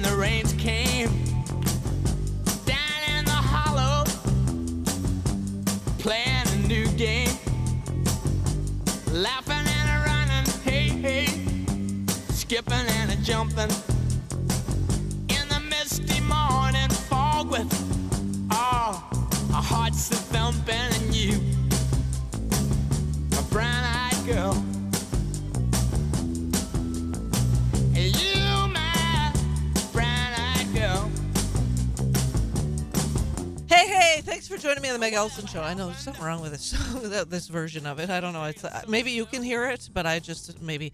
when the rains came. Down in the hollow, playing a new game. Laughing and running, hey, hey. Skipping and jumping. Hey, hey! Thanks for joining me on the Meg Ellefson Show. I know there's something wrong with this this version of it. I don't know. It's uh, maybe you can hear it, but I just maybe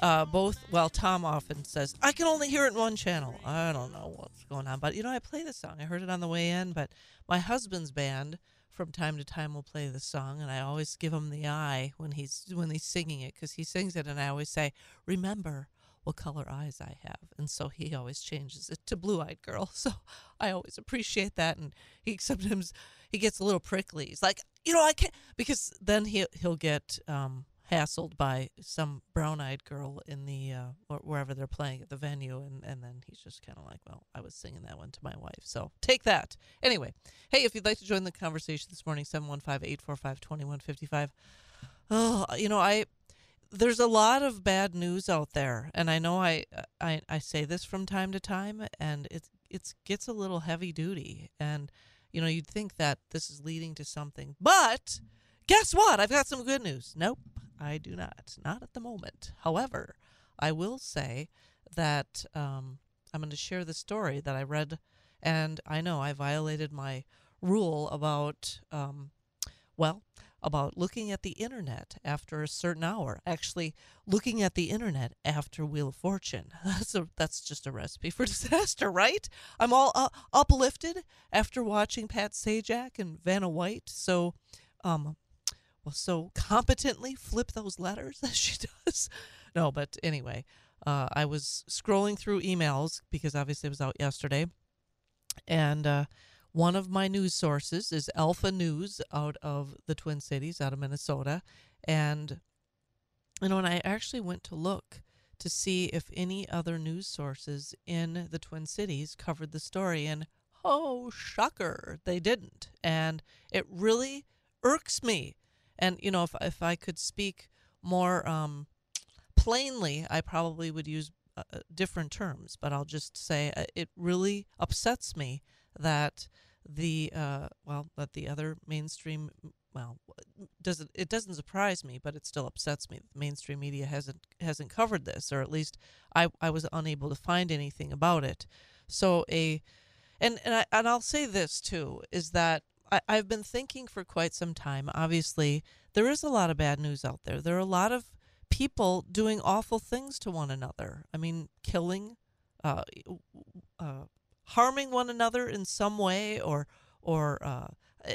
uh, both. Well, Tom often says I can only hear it in one channel. I don't know what's going on, but you know I play this song. I heard it on the way in, but my husband's band from time to time will play this song, and I always give him the eye when he's when he's singing it because he sings it, and I always say, "Remember." What color eyes I have, and so he always changes it to blue-eyed girl. So I always appreciate that, and he sometimes he gets a little prickly. He's like, you know, I can't because then he he'll get um, hassled by some brown-eyed girl in the uh, wherever they're playing at the venue, and and then he's just kind of like, well, I was singing that one to my wife, so take that. Anyway, hey, if you'd like to join the conversation this morning, 715-845-2155. Oh, you know, I there's a lot of bad news out there, and I know I I, I say this from time to time, and it it gets a little heavy duty, and you know you'd think that this is leading to something, but guess what? I've got some good news. Nope, I do not, not at the moment. However, I will say that um, I'm going to share the story that I read, and I know I violated my rule about um, well about looking at the internet after a certain hour. Actually, looking at the internet after Wheel of Fortune. That's a, that's just a recipe for disaster, right? I'm all uh, uplifted after watching Pat Sajak and Vanna White. So, um, well, so competently flip those letters as she does. No, but anyway, uh, I was scrolling through emails because obviously it was out yesterday, and. Uh, one of my news sources is Alpha News out of the Twin Cities, out of Minnesota. And, you know, and I actually went to look to see if any other news sources in the Twin Cities covered the story. And oh, shocker, they didn't. And it really irks me. And, you know, if, if I could speak more um, plainly, I probably would use uh, different terms, but I'll just say uh, it really upsets me that the uh, well that the other mainstream well doesn't it doesn't surprise me but it still upsets me the mainstream media hasn't hasn't covered this or at least I, I was unable to find anything about it. So a and and, I, and I'll say this too is that I, I've been thinking for quite some time. Obviously there is a lot of bad news out there. There are a lot of people doing awful things to one another. I mean killing uh, uh, harming one another in some way or or uh,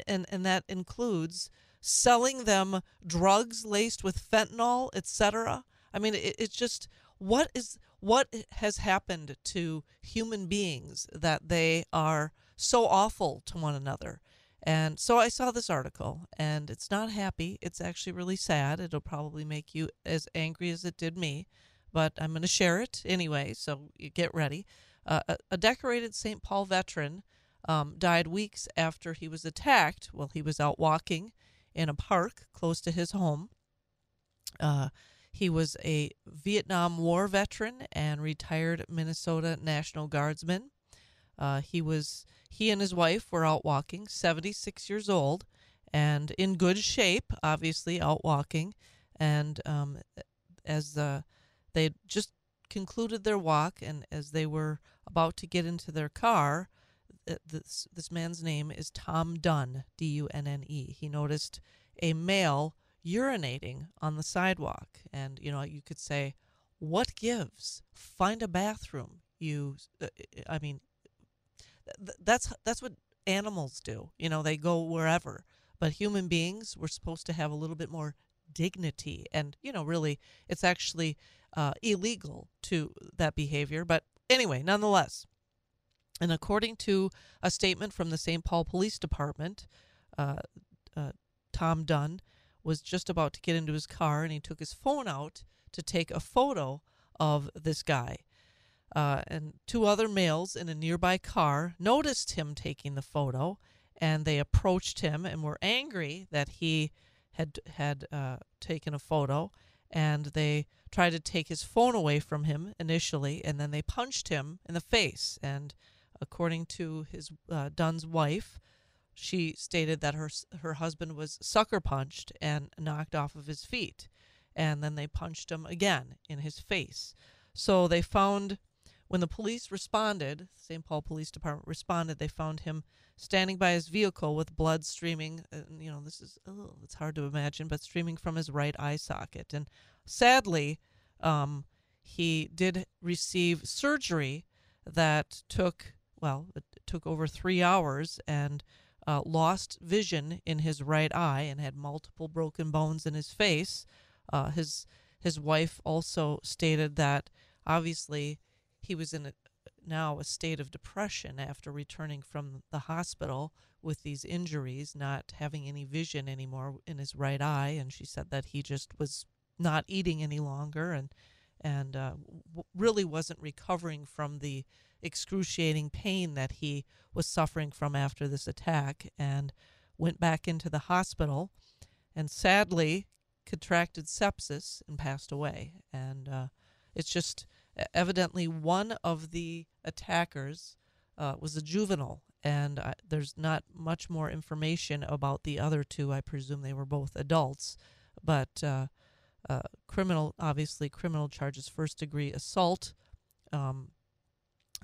and and that includes selling them drugs laced with fentanyl etc i mean it, it's just what is what has happened to human beings that they are so awful to one another? And so i saw this article and it's not happy. It's actually really sad. It'll probably make you as angry as it did me but i'm going to share it anyway so get ready uh, a, decorated St. Paul veteran um, died weeks after he was attacked while he was out walking in a park close to his home. Uh, he was a Vietnam War veteran and retired Minnesota National Guardsman. Uh, he was he and his wife were out walking, 76 years old, and in good shape, obviously out walking. And um, as uh, they just concluded their walk, and as they were about to get into their car, this this man's name is Tom Dunne, D U N N E. He noticed a male urinating on the sidewalk, and you know you could say, "What gives? Find a bathroom." You, uh, I mean, th- that's that's what animals do. You know, they go wherever. But human beings, we're supposed to have a little bit more dignity, and you know, really, it's actually uh, illegal to that behavior. But anyway, nonetheless, and according to a statement from the St. Paul Police Department, uh, uh, Tom Dunne was just about to get into his car and he took his phone out to take a photo of this guy. uh, and two other males in a nearby car noticed him taking the photo, and they approached him and were angry that he had had uh, taken a photo, and they tried to take his phone away from him initially, and then they punched him in the face. And according to his uh, Dunne's wife, she stated that her her husband was sucker punched and knocked off of his feet, and then they punched him again in his face. So they found when the police responded, St. Paul Police Department responded, they found him standing by his vehicle with blood streaming. you know, this is oh, it's hard to imagine, but streaming from his right eye socket. And sadly, um, he did receive surgery that took well, it took over three hours and uh, lost vision in his right eye and had multiple broken bones in his face. Uh, his his wife also stated that obviously he was in a, now a state of depression after returning from the hospital with these injuries, not having any vision anymore in his right eye, and she said that he just was not eating any longer and and uh, w- really wasn't recovering from the excruciating pain that he was suffering from after this attack, and went back into the hospital, and sadly contracted sepsis and passed away. And uh, it's just evidently one of the attackers uh, was a juvenile, and there's not much more information about the other two. I presume they were both adults, but uh, uh criminal, obviously, criminal charges, first degree assault. Um,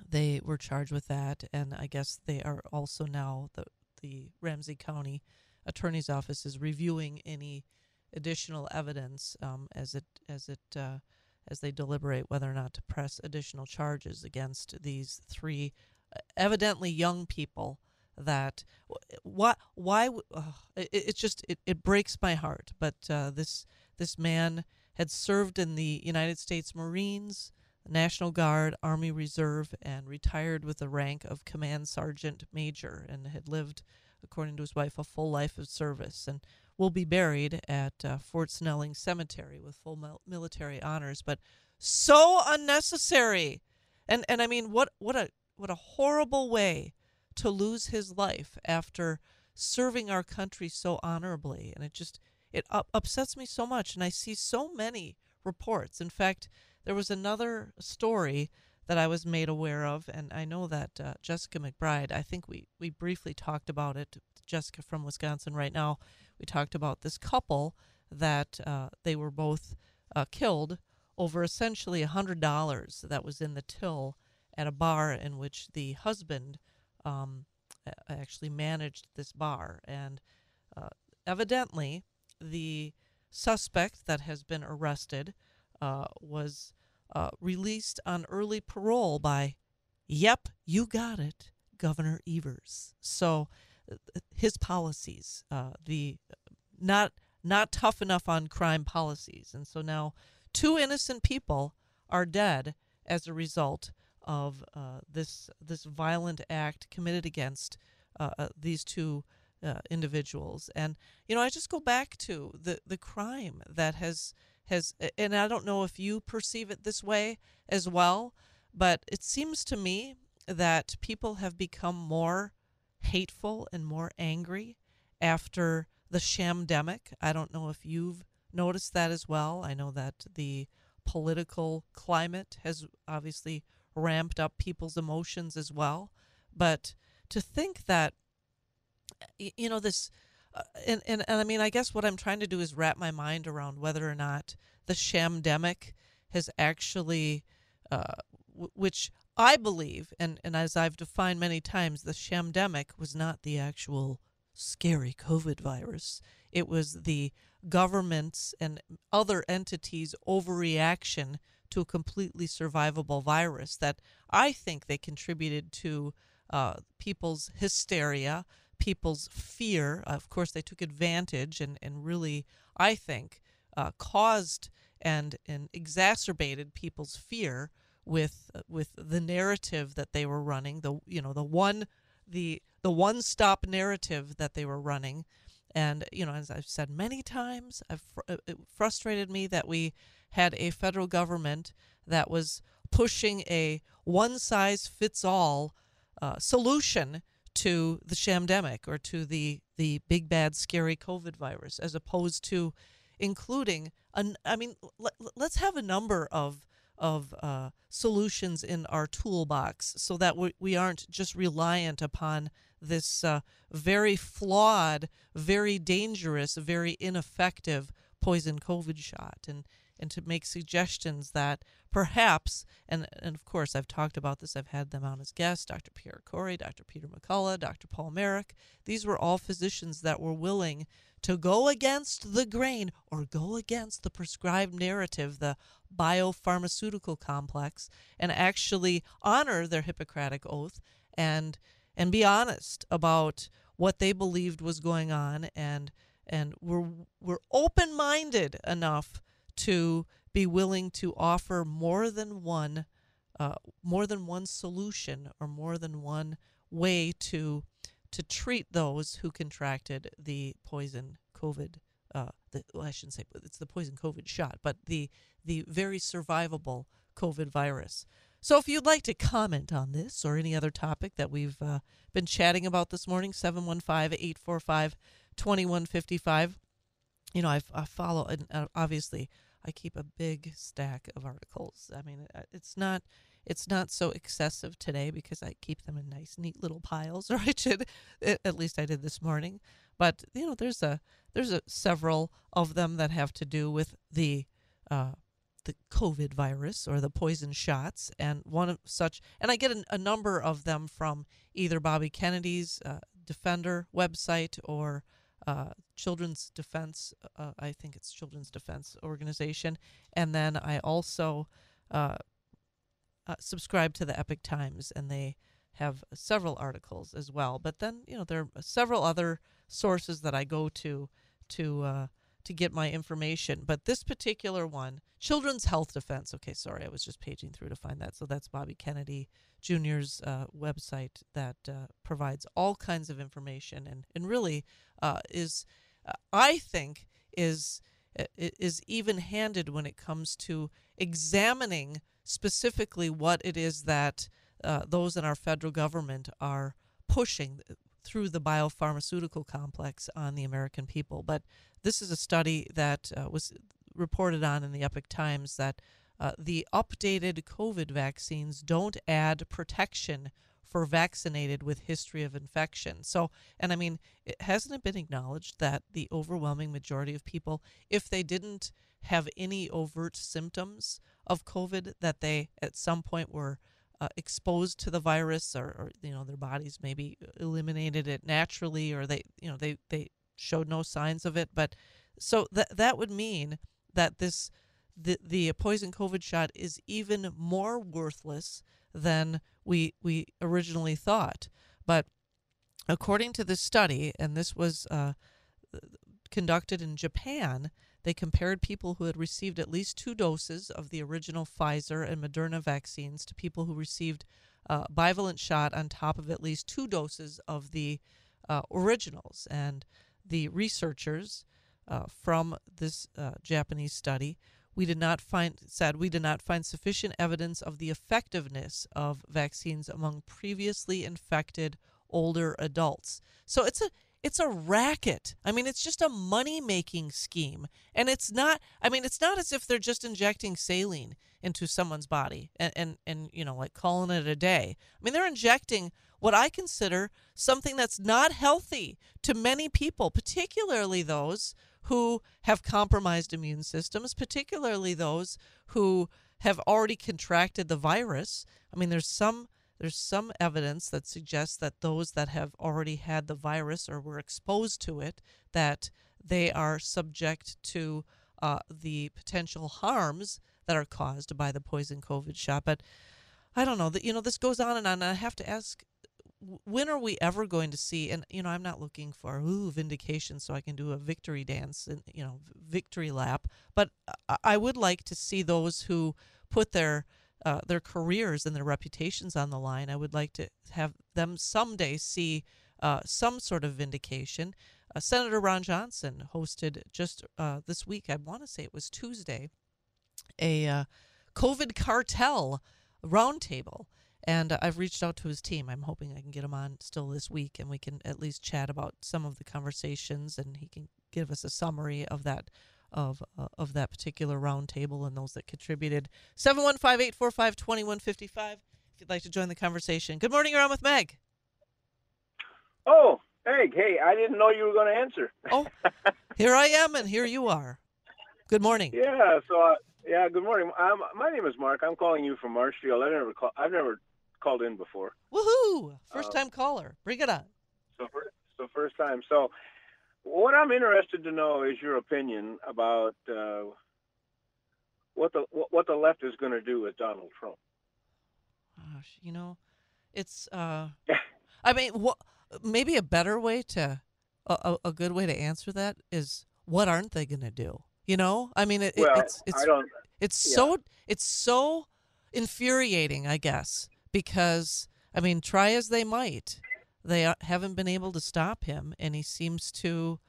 they were charged with that, and I guess they are also now the the Ramsey County Attorney's Office is reviewing any additional evidence um, as it as it uh, as they deliberate whether or not to press additional charges against these three uh, evidently young people that why why it, it just it, it breaks my heart but uh, this this man had served in the United States Marines National Guard Army Reserve and retired with the rank of command sergeant major and had lived according to his wife a full life of service. And will be buried at uh, Fort Snelling Cemetery with full mil- military honors. But so unnecessary, and and I mean, what what a what a horrible way to lose his life after serving our country so honorably. And it just it up- upsets me so much. And I see so many reports. In fact, there was another story that I was made aware of, and I know that uh, Jessica McBride. I think we we briefly talked about it. Jessica from Wisconsin right now we talked about this couple that uh, they were both uh, killed over essentially a hundred dollars that was in the till at a bar in which the husband um, actually managed this bar, and uh, evidently the suspect that has been arrested uh, was uh, released on early parole by, yep, you got it, Governor Evers. So his policies, uh, the not not tough enough on crime policies, and so now two innocent people are dead as a result of uh, this this violent act committed against uh, uh these two uh, individuals. And you know, I just go back to the the crime that has has, and I don't know if you perceive it this way as well, but it seems to me that people have become more hateful and more angry after the shamdemic. I don't know if you've noticed that as well. I know that the political climate has obviously ramped up people's emotions as well. But to think that, you know, this, uh, and, and, and I mean, I guess what I'm trying to do is wrap my mind around whether or not the shamdemic has actually, uh, w- which I believe, and, and as I've defined many times, the shamdemic was not the actual scary COVID virus. It was the government's and other entities' overreaction to a completely survivable virus that I think they contributed to uh, people's hysteria, people's fear. Of course, they took advantage and, and really, I think, uh, caused and, and exacerbated people's fear with with the narrative that they were running the you know the one the the one stop narrative that they were running and you know as I've said many times I've, it frustrated me that we had a federal government that was pushing a one size fits all uh, solution to the shamdemic or to the the big bad scary COVID virus, as opposed to including an. I mean, let, us have a number of of uh, solutions in our toolbox so that we, we aren't just reliant upon this uh, very flawed, very dangerous, very ineffective poison COVID shot. And and to make suggestions that perhaps, and, and of course, I've talked about this, I've had them on as guests Dr. Pierre Kory, Dr. Peter McCullough, Dr. Paul Marik. These were all physicians that were willing to go against the grain or go against the prescribed narrative, the biopharmaceutical complex, and actually honor their Hippocratic oath and and be honest about what they believed was going on and and were were open-minded enough to be willing to offer more than one uh, more than one solution or more than one way to to treat those who contracted the poison COVID. Uh, the, well, I shouldn't say it's the poison COVID shot, but the the very survivable COVID virus. So, if you'd like to comment on this or any other topic that we've uh, been chatting about this morning, 715 845 2155. You know, I've, I follow, and uh, obviously, I keep a big stack of articles. I mean, uh, it's not it's not so excessive today because I keep them in nice, neat little piles, or I should, at least I did this morning. But you know, there's a there's a several of them that have to do with the uh, the COVID virus or the poison shots, and one of such, and I get a, a number of them from either Bobby Kennedy's uh, Defender website or uh, Children's Defense, uh, I think it's Children's Defense Organization, and then I also uh, uh, subscribe to the Epoch Times, and they have several articles as well. But then you know there are several other sources that I go to to uh, to get my information. But this particular one, Children's Health Defense. Okay, sorry, I was just paging through to find that. So that's Bobby Kennedy Jr.'s uh, website that uh, provides all kinds of information and and really uh, is, uh, I think, is uh, is even handed when it comes to examining specifically what it is that uh, those in our federal government are pushing through the biopharmaceutical complex on the American people. But this is a study that uh, was reported on in the Epoch Times that uh, the updated COVID vaccines don't add protection for vaccinated with history of infection. So, and I mean, it hasn't it been acknowledged that the overwhelming majority of people, if they didn't have any overt symptoms of COVID, that they at some point were uh, exposed to the virus, or, or you know their bodies maybe eliminated it naturally, or they you know they they showed no signs of it. But so that that would mean that this the the poison COVID shot is even more worthless than we we originally thought. But according to this study, and this was uh, conducted in Japan, they compared people who had received at least two doses of the original Pfizer and Moderna vaccines to people who received a bivalent shot on top of at least two doses of the uh, originals. And the researchers uh, from this uh, Japanese study we did not find said we did not find sufficient evidence of the effectiveness of vaccines among previously infected older adults. So it's a it's a racket. I mean, it's just a money making scheme. And it's not, I mean, it's not as if they're just injecting saline into someone's body and, and, and, you know, like calling it a day. I mean, they're injecting what I consider something that's not healthy to many people, particularly those who have compromised immune systems, particularly those who have already contracted the virus. I mean, there's some there's some evidence that suggests that those that have already had the virus or were exposed to it that they are subject to uh, the potential harms that are caused by the poison COVID shot. But I don't know that you know this goes on and on. And I have to ask when are we ever going to see and you know i'm not looking for ooh vindication so i can do a victory dance and you know victory lap but i would like to see those who put their uh, their careers and their reputations on the line i would like to have them someday see uh, some sort of vindication uh, senator ron johnson hosted just uh, this week i want to say it was tuesday a uh, covid cartel roundtable. And I've reached out to his team. I'm hoping I can get him on still this week, and we can at least chat about some of the conversations, and he can give us a summary of that of uh, of that particular roundtable and those that contributed. 715-845-2155 if you'd like to join the conversation. Good morning, you're on with Meg. Oh, Meg, hey, I didn't know you were going to answer. Oh, here I am, and here you are. Good morning. Yeah, so uh, yeah, good morning. Um, my name is Mark. I'm calling you from Marshfield. I never call, I've never called in before. Woohoo! First time caller. Bring it on. So, for, so first time. So, what I'm interested to know is your opinion about uh, what the what the left is going to do with Donald Trump. Gosh, you know, it's. Uh, I mean, what? Maybe a better way to, a, a good way to answer that is, what aren't they going to do? You know, I mean, it, well, it's it's I don't, it's yeah. so it's so infuriating, I guess, because I mean, try as they might, they haven't been able to stop him, and he seems to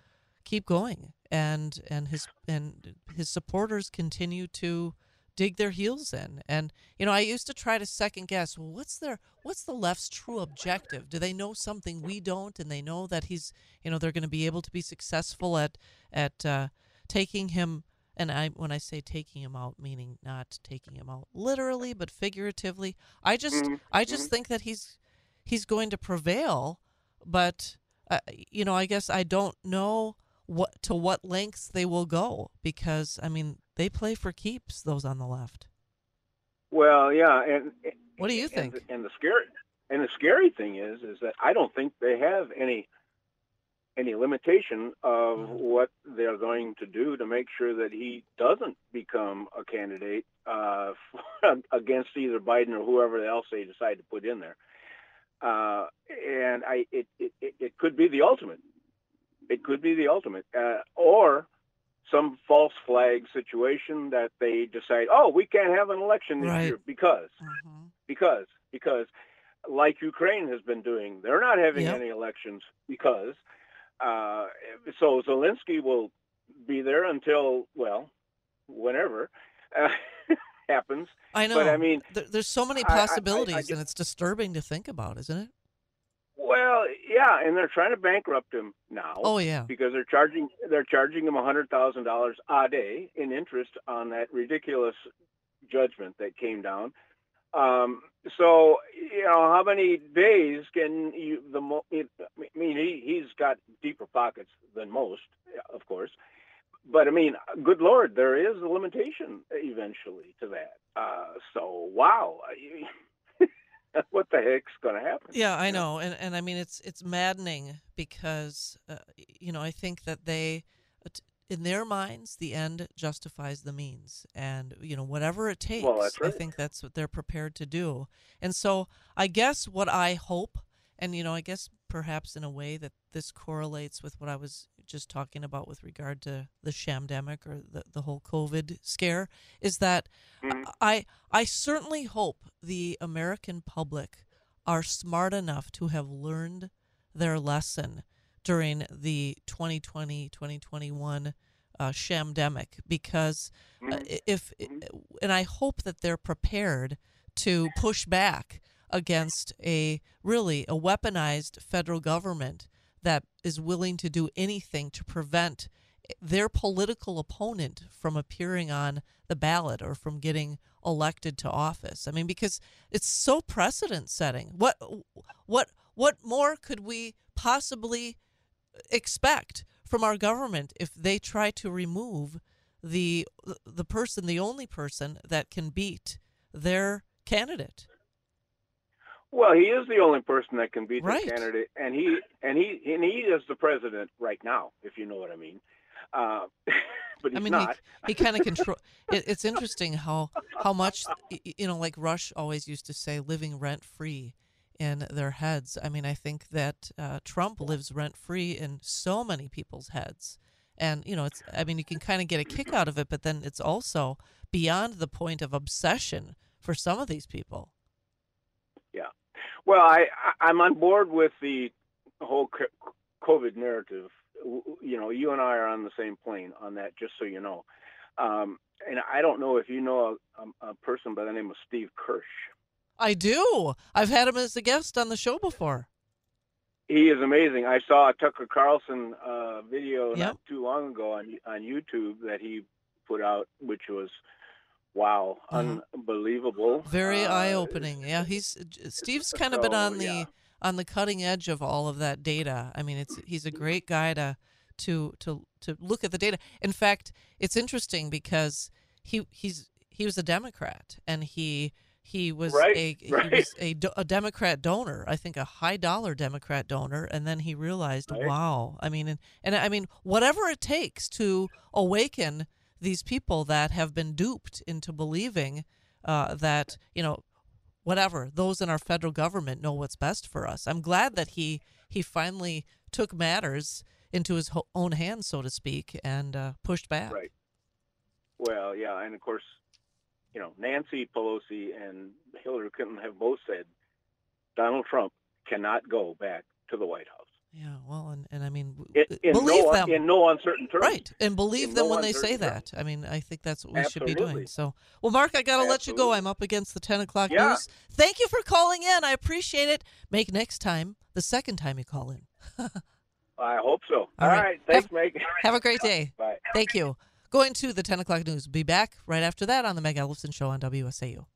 keep going, and and his and his supporters continue to dig their heels in. And you know, I used to try to second guess, well, what's their what's the left's true objective? Do they know something we don't, and they know that he's you know they're going to be able to be successful at at uh, taking him and I when I say taking him out meaning not taking him out literally but figuratively I just Mhm, I just think that he's he's going to prevail but uh, you know I guess I don't know what to what lengths they will go because I mean they play for keeps those on the left Well, yeah, and What do you and think? And the scary and the scary thing is, is that I don't think they have any any limitation of Mhm. what they're going to do to make sure that he doesn't become a candidate uh, against either Biden or whoever else they decide to put in there. Uh, and I, it, it, it could be the ultimate. It could be the ultimate, uh, or some false flag situation that they decide, oh, we can't have an election this Right. year because mm-hmm. because because like Ukraine has been doing, they're not having Yep. any elections because uh, so Zelensky will be there until well, whenever uh, happens. I know But I mean, there, there's so many I- I- I- I possibilities just- and it's disturbing to think about isn't it well, yeah, and they're trying to bankrupt him now. oh yeah because they're charging they're charging him a hundred thousand dollars a day in interest on that ridiculous judgment that came down. Um, so you know how many days can you the mo- it, I mean he he's got deeper pockets than most, of course, but I mean good lord there is a limitation eventually to that. Uh, so wow. what the heck's going to happen? Yeah, I know, and and I mean it's it's maddening because uh, you know I think that they, in their minds, the end justifies the means, and you know whatever it takes. that's I think that's what they're prepared to do, and so I guess what I hope, and you know I guess perhaps in a way that this correlates with what I was just talking about with regard to the shamdemic or the the whole COVID scare, is that Mhm. I I certainly hope the American public are smart enough to have learned their lesson during the 2020-2021 uh, shamdemic because uh, Mhm. if and I hope that they're prepared to push back against a really a weaponized federal government that is willing to do anything to prevent their political opponent from appearing on the ballot or from getting elected to office. I mean, because it's so precedent setting. What what what more could we possibly expect from our government if they try to remove the the person, the only person that can beat their candidate? Well, he is the only person that can beat Right. the candidate, and he and he and he is the president right now, if you know what I mean. Uh, but he's I mean, not. he, he kind of control. It, it's interesting how how much you know, like Rush always used to say, living rent free in their heads. I mean, I think that uh, Trump lives rent free in so many people's heads, and you know, it's. I mean, you can kind of get a kick out of it, but then it's also beyond the point of obsession for some of these people. Well, I I'm on board with the whole COVID narrative. You know, you and I are on the same plane on that. Just so you know. Um, and I don't know if you know a, a, a person by the name of Steve Kirsch. I do. I've had him as a guest on the show before. He is amazing. I saw a Tucker Carlson uh, video Yep. not too long ago on on YouTube that he put out, which was wow, unbelievable. Very Uh, eye opening. Yeah, he's Steve's kind of been on the yeah. on the cutting edge of all of that data. I mean, it's he's a great guy to to to to look at the data. In fact, it's interesting because he he's he was a Democrat and he he was Right, a he was a, a Democrat donor. I think a high dollar Democrat donor, and then he realized, Right. wow. I mean, and, and I mean, whatever it takes to awaken these people that have been duped into believing uh, that you know whatever those in our federal government know what's best for us. I'm glad that he he finally took matters into his ho- own hands, so to speak, and uh, pushed back. Right. Well, yeah, and of course, you know, Nancy Pelosi and Hillary Clinton have both said Donald Trump cannot go back to the White House. Yeah, well, and, and I mean, In, uh, in believe no, them. in no uncertain terms. Right, and believe in them no when they say terms. that. I mean, I think that's what we should be doing. So, well, Mark, I got to let you go. I'm up against the 10 o'clock Yeah. news. Thank you for calling in. I appreciate it. Make next time the second time you call in. I hope so. All All right. right. Thanks, Meg. Have a great day. Bye. Thank you. Going to the 10 o'clock news. Be back right after that on the Meg Ellefson Show on WSAU.